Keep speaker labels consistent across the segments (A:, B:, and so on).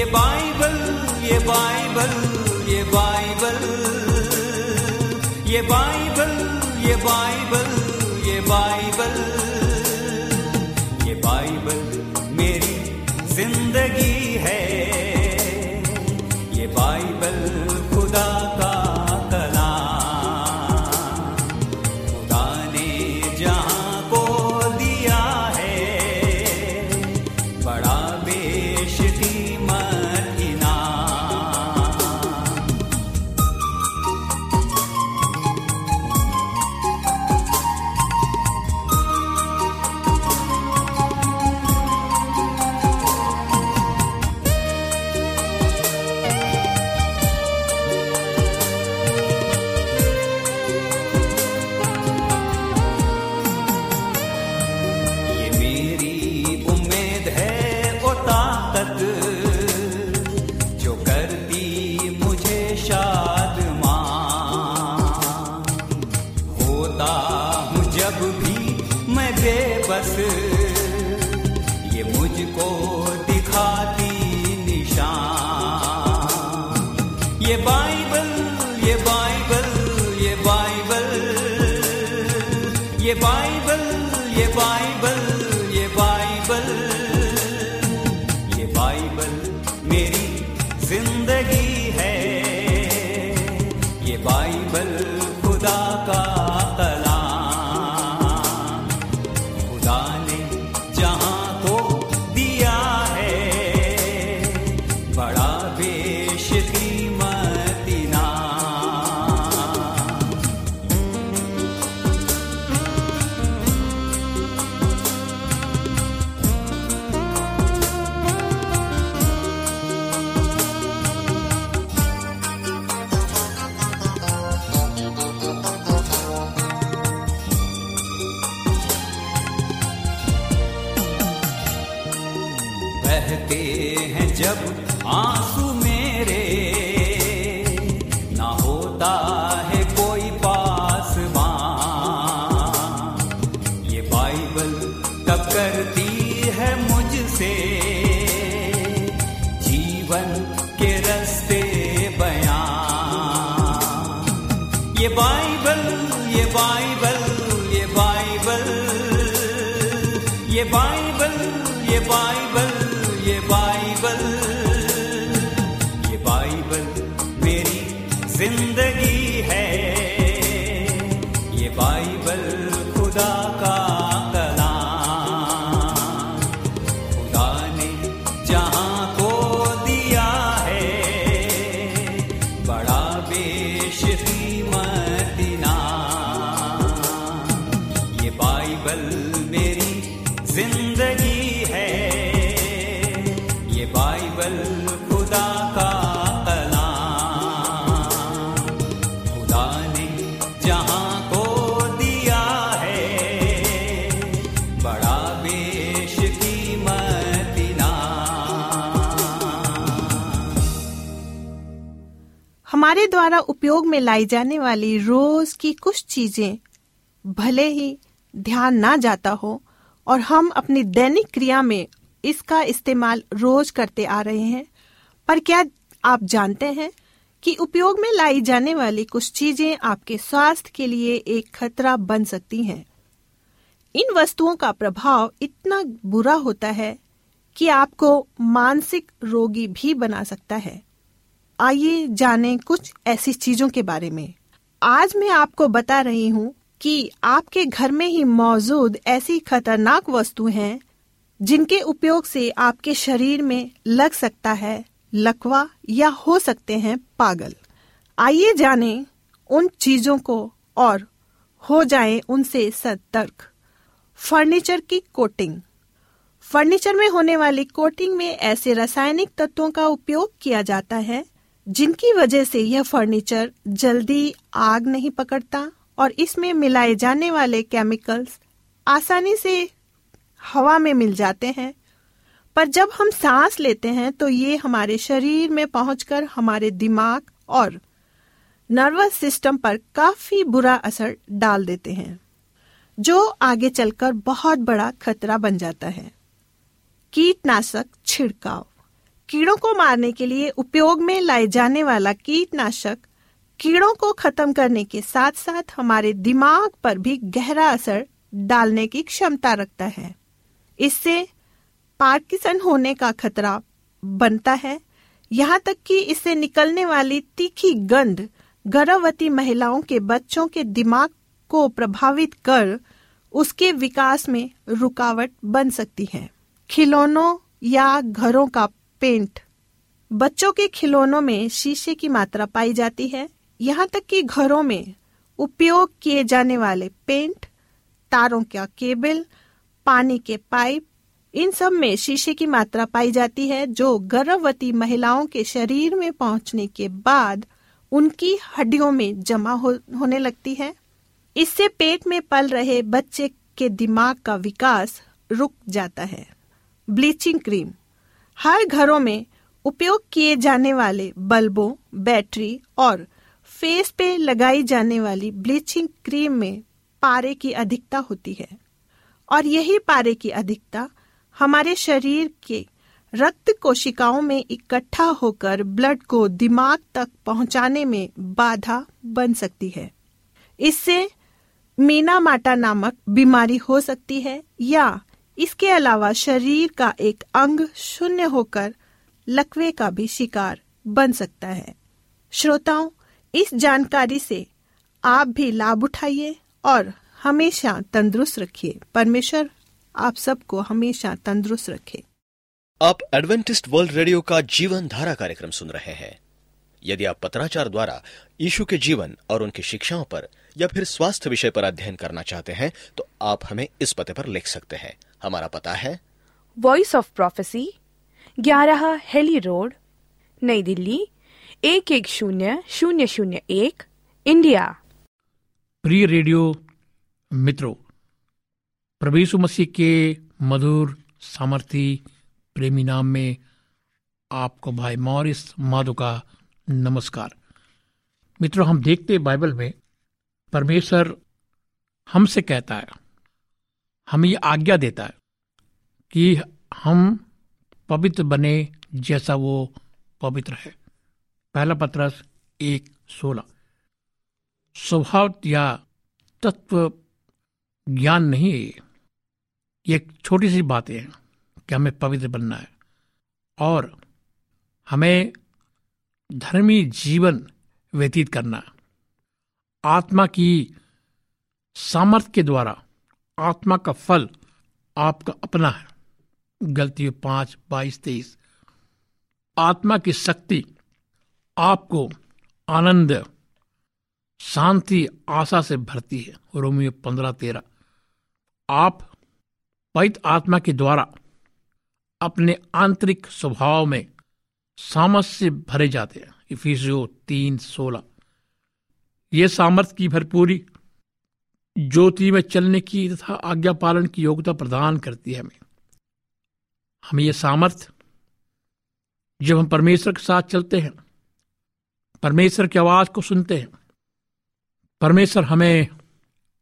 A: ये बाइबल ये बाइबल ये बाइबल ये बाइबल ये बाइबल ये बाइबल बाइबल ये बाइबल ये बाइबल ये बाइबल मेरी ज़िंदगी
B: हमारे द्वारा उपयोग में लाई जाने वाली रोज की कुछ चीज़ें, भले ही ध्यान ना जाता हो, और हम अपनी दैनिक क्रिया में इसका इस्तेमाल रोज करते आ रहे हैं, पर क्या आप जानते हैं कि उपयोग में लाई जाने वाली कुछ चीज़ें आपके स्वास्थ्य के लिए एक खतरा बन सकती हैं? इन वस्तुओं का प्रभाव इतना बुरा होता है कि आपको मानसिक रोगी भी बना सकता है। आइए जानें कुछ ऐसी चीज़ों के बारे में। आज मैं आपको बता रही हूँ कि आपके घर में ही मौजूद ऐसी खतरनाक वस्तु हैं, जिनके उपयोग से आपके शरीर में लग सकता है, लकवा या हो सकते हैं पागल। आइए जानें उन चीज़ों को और हो जाएँ उनसे सतर्क। फर्नीचर की कोटिंग। फर्नीचर में होने वाली कोटिंग में ऐसे रासायनिक तत्वों का उपयोग किया जाता है जिनकी वजह से यह फर्नीचर जल्दी आग नहीं पकड़ता और इसमें मिलाए जाने वाले केमिकल्स आसानी से हवा में मिल जाते हैं। पर जब हम सांस लेते हैं तो ये हमारे शरीर में पहुंचकर हमारे दिमाग और नर्वस सिस्टम पर काफ़ी बुरा असर डाल देते हैं, जो आगे चलकर बहुत बड़ा खतरा बन जाता है। कीटनाशक छिड़काव। कीड़ों को मारने के लिए उपयोग में लाए जाने वाला कीटनाशक कीड़ों को खत्म करने के साथ साथ हमारे दिमाग पर भी गहरा असर डालने की क्षमता रखता है। इससे पार्किसन होने का खतरा बनता है। यहाँ तक कि इससे निकलने वाली तीखी गंध गर्भवती महिलाओं के बच्चों के दिमाग को प्रभावित कर उसके विकास में रुकावट बन सकती है। खिलौनों या घरों का पेंट। बच्चों के खिलौनों में शीशे की मात्रा पाई जाती है। यहाँ तक कि घरों में उपयोग किए जाने वाले पेंट तारों का केबल पानी के पाइप इन सब में शीशे की मात्रा पाई जाती है जो गर्भवती महिलाओं के शरीर में पहुँचने के बाद उनकी हड्डियों में जमा हो, होने लगती है। इससे पेट में पल रहे बच्चे के दिमाग का विकास रुक जाता है। Bleaching cream. हर घरों में उपयोग किए जाने वाले बल्बों, बैटरी और फेस पे लगाई जाने वाली ब्लीचिंग क्रीम में पारे की अधिकता होती है। और यही पारे की अधिकता हमारे शरीर के रक्त कोशिकाओं में इकट्ठा होकर ब्लड को दिमाग तक पहुँचाने में बाधा बन सकती है। इससे मीना माटा नामक बीमारी हो सकती है या इसके अलावा शरीर का एक अंग शून्य होकर लकवे का भी शिकार बन सकता है। श्रोताओं, इस जानकारी से आप भी लाभ उठाइए और हमेशा तंदुरुस्त रखिए। परमेश्वर आप सबको हमेशा तंदुरुस्त रखे।
C: आप एडवेंटिस्ट वर्ल्ड रेडियो का जीवन धारा कार्यक्रम सुन रहे हैं। यदि आप पत्राचार द्वारा यीशु के जीवन और उनकी शिक्षाओं पर या फिर स्वास्थ्य विषय पर अध्ययन करना चाहते हैं तो आप हमें इस पते पर लिख सकते हैं। हमारा पता है।
D: वॉइस ऑफ़ प्रोफेसी ग्यारह हेली रोड नई दिल्ली एक एक शून्य शून्य शून्य एक इंडिया।
E: प्रिय रेडियो मित्रों प्रभु मसीह के मधुर सामर्थी प्रेमी नाम में आपको भाई मॉरिस माधो का नमस्कार। मित्रों हम देखते हैं बाइबल में परमेश्वर हमसे कहता है, हमें ये आज्ञा देता है कि हम पवित्र बने जैसा वो पवित्र है। पहला पत्रस एक सोलह। स्वभाव या तत्व ज्ञान नहीं है ये। छोटी सी बातें हैं कि हमें पवित्र बनना है और हमें धर्मी जीवन व्यतीत करना है। आत्मा की सामर्थ्य के द्वारा, आत्मा का फल आपका अपना है। गलती पाँच, बाईस, तेईस। आत्मा की शक्ति आपको आनंद, शांति, आशा से भरती है। रोमियो पंद्रह, तेरह। आप पवित्र आत्मा के द्वारा अपने आंतरिक स्वभाव में सामर्थ्य से भरे जाते हैं। इफिसियो तीन, सोलह। ये सामर्थ्य की भरपूरी ज्योति में चलने की तथा आज्ञा पालन की योग्यता प्रदान करती है हमें। हमें यह सामर्थ्य, जब हम परमेश्वर के साथ चलते हैं, परमेश्वर की आवाज़ को सुनते हैं, परमेश्वर हमें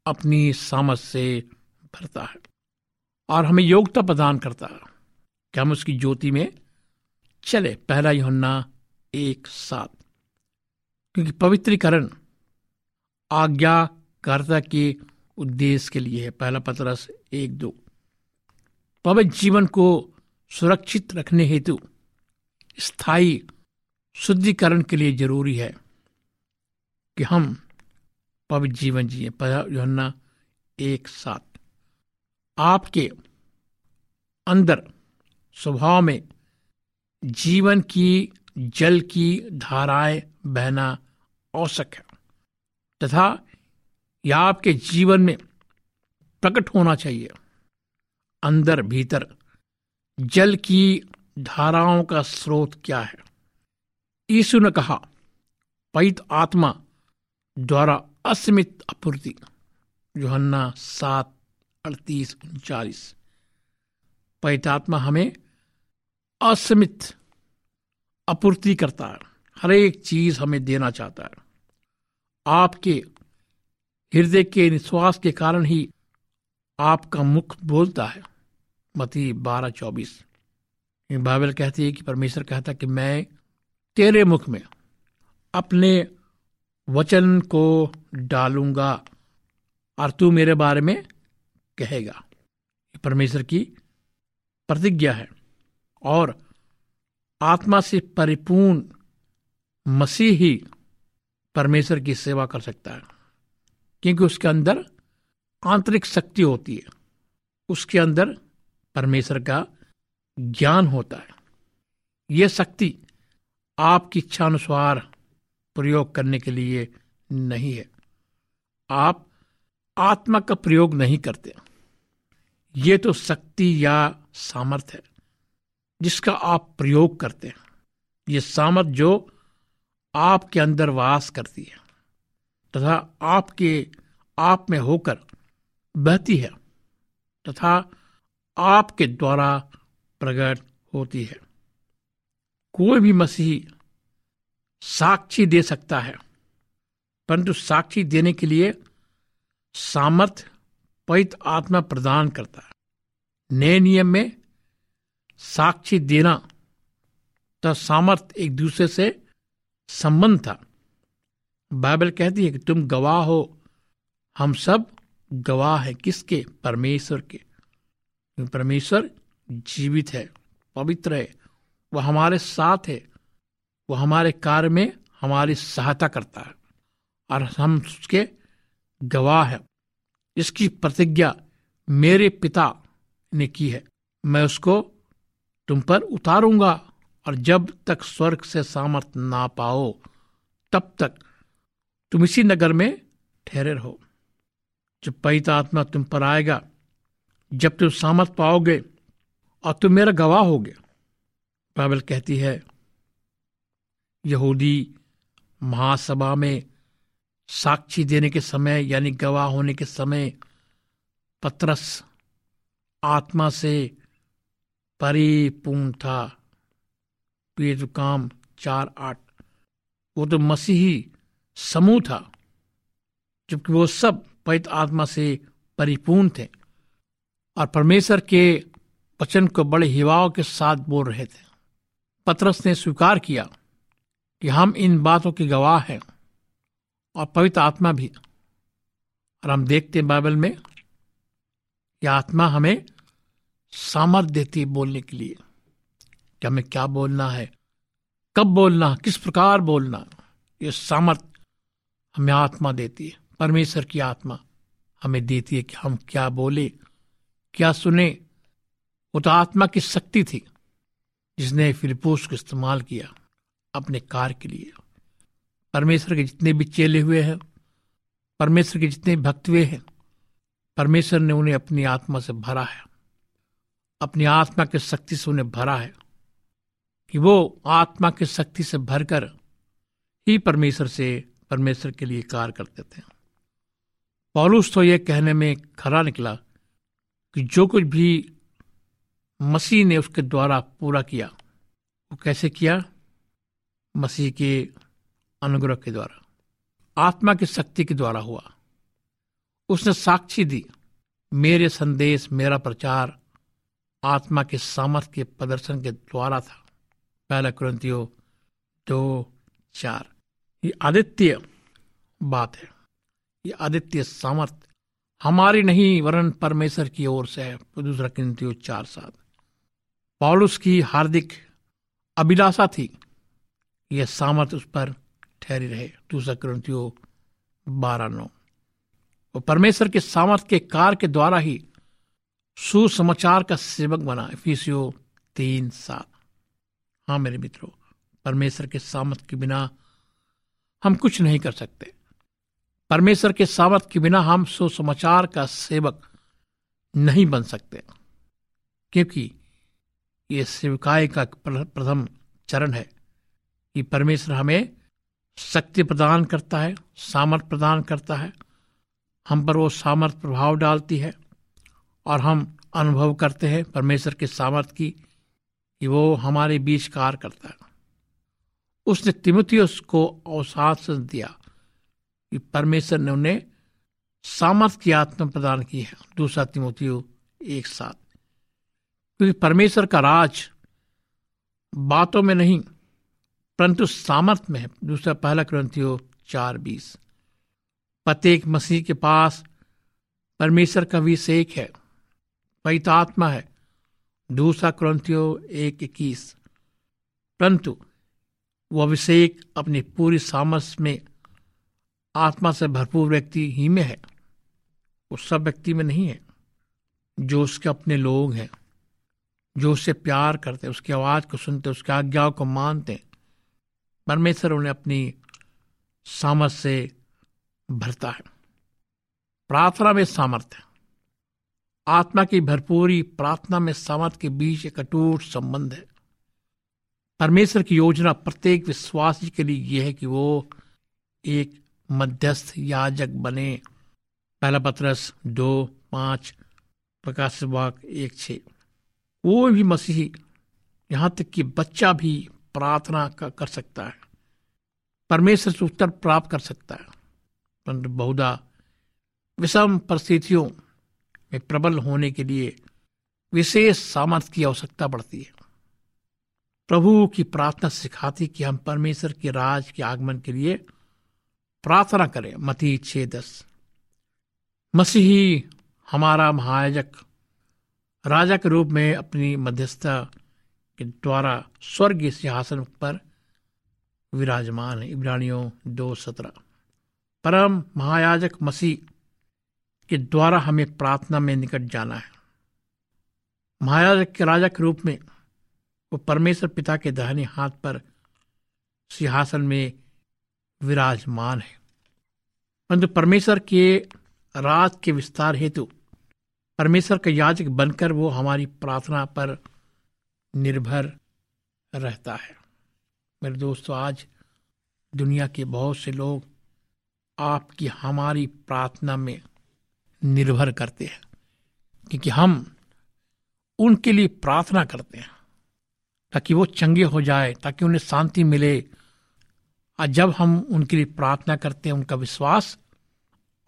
E: अपनी सामर्थ से भरता है और हमें योग्यता प्रदान करता है कि हम उसकी ज्योति में चले। पहला योहन्ना एक साथ क्योंकि पवित्रीकरण आज्ञाकारिता के उद्देश्य के लिए है। पहला पत्रस एक दो। पवित्र जीवन को सुरक्षित रखने हेतु स्थायी शुद्धिकरण के लिए ज़रूरी है कि हम पवित्र जीवन जिए। योहन्ना एक साथ आपके अंदर स्वभाव में जीवन की, जल की धाराएँ बहना आवश्यक है। तथा यह आपके जीवन में प्रकट होना चाहिए। अंदर भीतर जल की धाराओं का स्रोत क्या है? यीशु ने कहा, पवित्र आत्मा द्वारा असीमित आपूर्ति। जोहन्ना सात, अड़तीस, उनचालीस। पवित्र आत्मा हमें असीमित आपूर्ति करता है। हर एक चीज़ हमें देना चाहता है। आपके हृदय के निश्वास के कारण ही आपका मुख बोलता है। मती बारह चौबीस। बाइबल कहती है कि परमेश्वर कहता कि मैं तेरे मुख में अपने वचन को डालूँगा और तू मेरे बारे में कहेगा। परमेश्वर की प्रतिज्ञा है और आत्मा से परिपूर्ण मसीह परमेश्वर की सेवा कर सकता है। क्योंकि उसके अंदर आंतरिक शक्ति होती है। उसके अंदर परमेश्वर का ज्ञान होता है। यह शक्ति आपकी इच्छा अनुसार प्रयोग करने के लिए नहीं है। आप आत्मा का प्रयोग नहीं करते। ये तो शक्ति या सामर्थ है जिसका आप प्रयोग करते हैं। ये सामर्थ जो आपके अंदर वास करती है, तथा आपके आप में होकर बहती है, तथा आपके द्वारा प्रकट होती है। कोई भी मसीह साक्षी दे सकता है, परंतु साक्षी देने के लिए सामर्थ पवित आत्मा प्रदान करता है। नए नियम में साक्षी देना तो सामर्थ एक दूसरे से संबंध था। बाइबल कहती है कि तुम गवाह हो। हम सब गवाह है। किसके? परमेश्वर के। परमेश्वर जीवित है, पवित्र है। वह हमारे साथ है। वह हमारे कार्य में हमारी सहायता करता है और हम उसके गवाह है। इसकी प्रतिज्ञा मेरे पिता ने की है। मैं उसको तुम पर उतारूँगा। और जब तक स्वर्ग से सामर्थ ना पाओ, तब तक तुम इसी नगर में ठहरे रहो। जब पैता आत्मा तुम पर आएगा, जब तुम सामर्थ पाओगे और तुम मेरा गवाह होगे, बाइबल कहती है, यहूदी महासभा में साक्षी देने के समय, यानी गवाह होने के समय, पत्रस आत्मा से परिपूर्ण था। पेज काम चार आठ। वो तो मसीही समूह था, जबकि वो सब पवित्र आत्मा से परिपूर्ण थे और परमेश्वर के वचन को बड़े हिवाओं के साथ बोल रहे थे। पत्रस ने स्वीकार किया कि हम इन बातों के गवाह हैं और पवित्र आत्मा भी। और हम देखते हैं बाइबल में कि आत्मा हमें सामर्थ देती है बोलने के लिए। कि हमें क्या बोलना है? कब बोलना किस प्रकार बोलना ये सामर्थ हमें आत्मा देती है। परमेश्वर की आत्मा हमें देती है कि हम क्या बोले, क्या सुने। वो तो आत्मा की शक्ति थी, जिसने फिलिपोस को इस्तेमाल किया अपने कार्य के लिए। परमेश्वर के जितने भी चेले हुए हैं, परमेश्वर के जितने भक्त हुए हैं, परमेश्वर ने उन्हें अपनी आत्मा से भरा है। अपनी आत्मा की शक्ति से उन्हें भरा है। कि वो आत्मा की शक्ति से भरकर ही परमेश्वर से परमेश्वर के लिए कार्य करते थे। पौलुस तो यह कहने में खरा निकला कि जो कुछ भी मसीह ने उसके द्वारा पूरा किया, वो कैसे किया? मसीह के अनुग्रह के द्वारा। आत्मा की शक्ति के द्वारा हुआ। उसने साक्षी दी, मेरे संदेश, मेरा प्रचार आत्मा के सामर्थ्य के प्रदर्शन के द्वारा था। पहला क्रंथियो दो, चार। ये आदित्य बात है। ये आदित्य सामर्थ। हमारी नहीं, वरन परमेश्वर की ओर से है। दूसरा क्रंथियो चार, सात। पॉलुस की हार्दिक अभिलाषा थी। यह सामर्थ उस पर ठहरी रहे। दूसरा क्रंथियो बारह, नौ। वो परमेश्वर के सामर्थ के कार के द्वारा ही सुसमाचार का सेवक बना। फीसियो तीन, सात। हाँ मेरे मित्रों, परमेश्वर के सामर्थ के बिना हम कुछ नहीं कर सकते। परमेश्वर के सामर्थ के बिना हम सुसमाचार का सेवक नहीं बन सकते, क्योंकि ये सेवकाय का प्रथम चरण है कि परमेश्वर हमें शक्ति प्रदान करता है, सामर्थ प्रदान करता है। हम पर वो सामर्थ प्रभाव डालती है और हम अनुभव करते हैं परमेश्वर के सामर्थ की कि वो हमारे बीच कार्य करता है। उसने तिमुथियस को अवसाद दिया कि परमेश्वर ने उन्हें सामर्थ की आत्मा प्रदान की है। दूसरा तिमुथियो एक साथ क्योंकि परमेश्वर का राज बातों में नहीं, परंतु सामर्थ में है। दूसरा पहला ग्रंथियो चार बीस। प्रत्येक मसीह के पास परमेश्वर का विषेक है, पवित्र आत्मा है। दूसरा क्रंथियो एक इक्कीस। परंतु वह अभिषेक अपनी पूरी सामर्थ्य में आत्मा से भरपूर व्यक्ति ही में है। वो सब व्यक्ति में नहीं है। जो उसके अपने लोग हैं, जो उससे प्यार करते हैं, उसकी आवाज़ को सुनते उसकी आज्ञाओं को मानते हैं, परमेश्वर उन्हें अपनी सामर्थ से भरता है। प्रार्थना में सामर्थ्य आत्मा की भरपूरी प्रार्थना में सामर्थ्य के बीच एक अटूट संबंध है। परमेश्वर की योजना प्रत्येक विश्वासी के लिए यह है कि वो एक मध्यस्थ याजक बने। पहला पत्रस दो, पाँच प्रकाश वाक एक छ कोई भी मसीही यहाँ तक कि बच्चा भी प्रार्थना कर सकता है। परमेश्वर से उत्तर प्राप्त कर सकता है। परंतु बहुधा विषम परिस्थितियों में प्रबल होने के लिए विशेष सामर्थ्य की आवश्यकता पड़ती है। प्रभु की प्रार्थना सिखाती कि हम परमेश्वर के राज के आगमन के लिए प्रार्थना करें। मती छे दस। मसीही हमारा महायाजक, राजा के रूप में अपनी मध्यस्थता के द्वारा स्वर्गीय सिंहासन पर विराजमान है। इब्रानियों दो सत्रह। परम महायाजक मसीह के द्वारा हमें प्रार्थना में निकट जाना है। महायाजक के राजा के रूप में वो परमेश्वर पिता के दाहिने हाथ पर सिंहासन में विराजमान है। परंतु परमेश्वर के राज के विस्तार हेतु परमेश्वर का याजक बनकर वो हमारी प्रार्थना पर निर्भर रहता है। मेरे दोस्तों, आज दुनिया के बहुत से लोग आपकी हमारी प्रार्थना में निर्भर करते हैं, क्योंकि हम उनके लिए प्रार्थना करते हैं, ताकि वो चंगे हो जाए, ताकि उन्हें शांति मिले। और जब हम उनके लिए प्रार्थना करते हैं, उनका विश्वास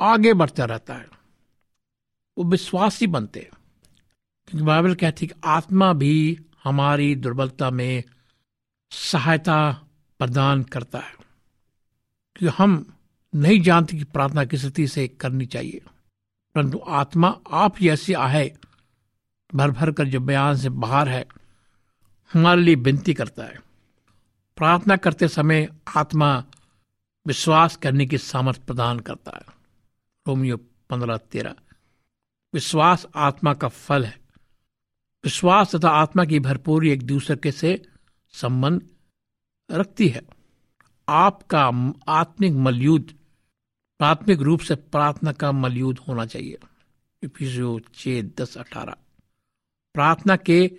E: आगे बढ़ता रहता है। वो विश्वासी बनते हैं, क्योंकि बाइबल कहती है कि आत्मा भी हमारी दुर्बलता में सहायता प्रदान करता है। क्योंकि हम नहीं जानते कि प्रार्थना किस रीति से करनी चाहिए। परंतु आत्मा आप ऐसी आहे भर भर कर जो बयान से बाहर है, हमारे लिए विनती करता है। प्रार्थना करते समय आत्मा विश्वास करने की सामर्थ्य प्रदान करता है। रोमियो पंद्रह तेरह। विश्वास आत्मा का फल है। विश्वास तथा आत्मा की भरपूरी एक दूसरे के से संबंध रखती है। आपका आत्मिक मलयुद्ध प्राथमिक रूप से प्रार्थना का मलयुद्ध होना चाहिए। इफिसियो दस, अठारह। प्रार्थना के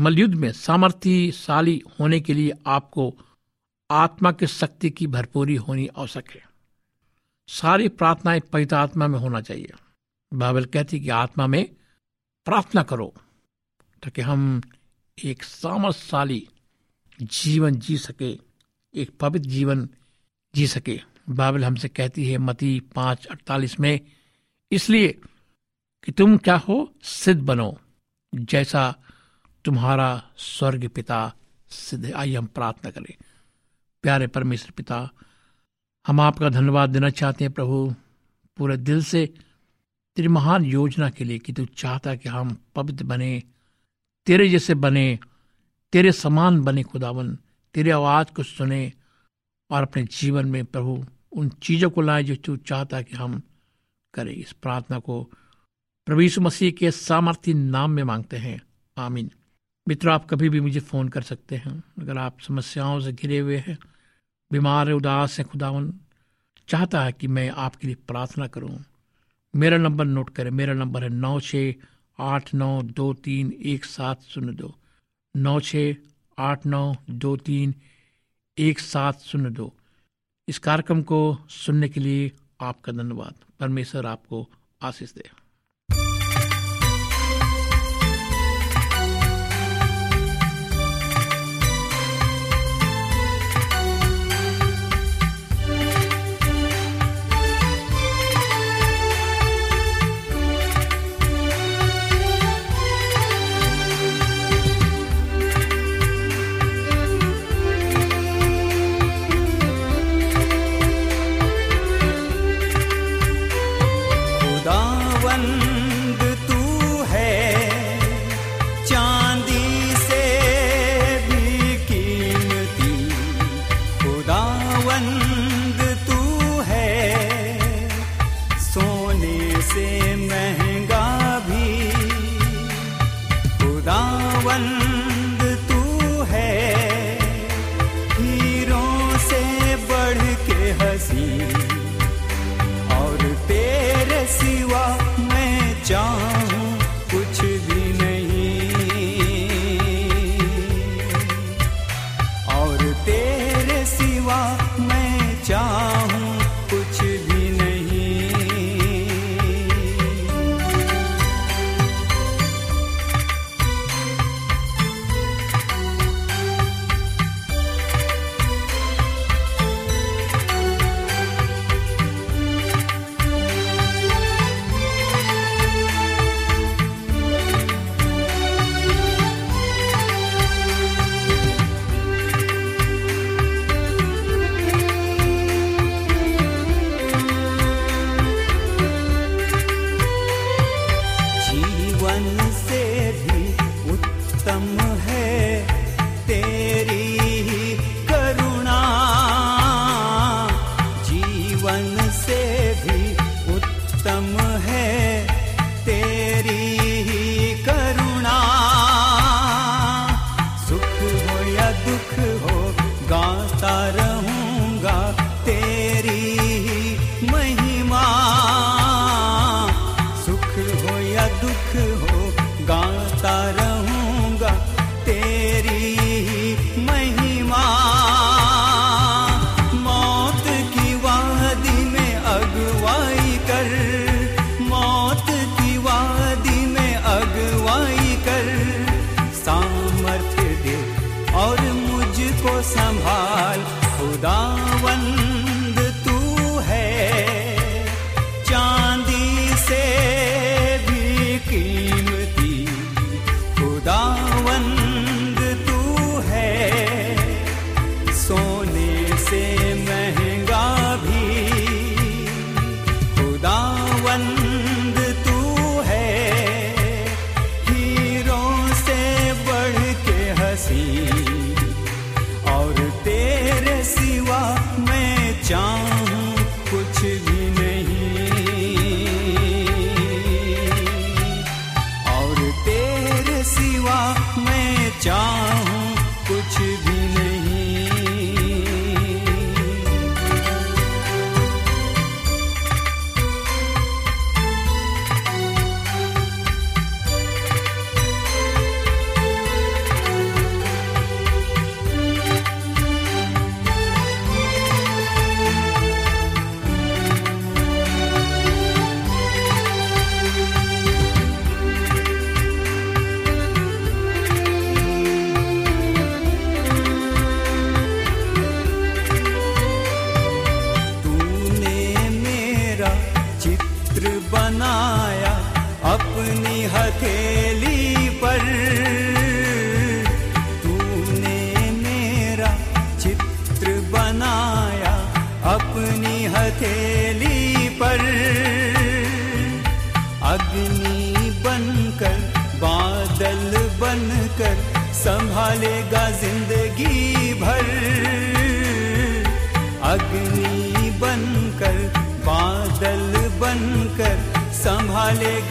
E: मलयुद्ध में सामर्थ्यशाली होने के लिए आपको आत्मा की शक्ति की भरपूरी होनी आवश्यक है। सारी प्रार्थनाएँ पवित्र आत्मा में होना चाहिए। बाइबल कहती कि आत्मा में प्रार्थना करो, ताकि हम एक सामर्थशाली जीवन जी सके, एक पवित्र जीवन जी सके। बाइबल हमसे कहती है, मती पाँच अड़तालीस में, इसलिए कि तुम क्या हो, सिद्ध बनो, जैसा तुम्हारा स्वर्ग पिता सिद्ध आइए हम प्रार्थना करें। प्यारे परमेश्वर पिता, हम आपका धन्यवाद देना चाहते हैं प्रभु, पूरे दिल से तेरी महान योजना के लिए कि तू चाहता कि हम पवित्र बने, तेरे जैसे बने, तेरे समान बने खुदावन, तेरे आवाज़ को सुने और अपने जीवन में प्रभु उन चीज़ों को लाए जो तू चाहता है कि हम करें। इस प्रार्थना को प्रभु मसीह के सामर्थ्य नाम में मांगते हैं। आमीन। मित्र, आप कभी भी मुझे फ़ोन कर सकते हैं। अगर आप समस्याओं से घिरे हुए हैं, बीमार है, उदास हैं, खुदावन, चाहता है कि मैं आपके लिए प्रार्थना करूँ। मेरा नंबर नोट करें। मेरा नंबर है नौ छः आठ नौ दो तीन एक सात शून्य दो। नौ छः आठ नौ दो तीन एक सात शून्य दो। इस कार्यक्रम को सुनने के लिए आपका धन्यवाद। परमेश्वर आपको आशीष दे।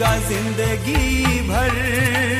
A: संभालेगा ज़िंदगी भर।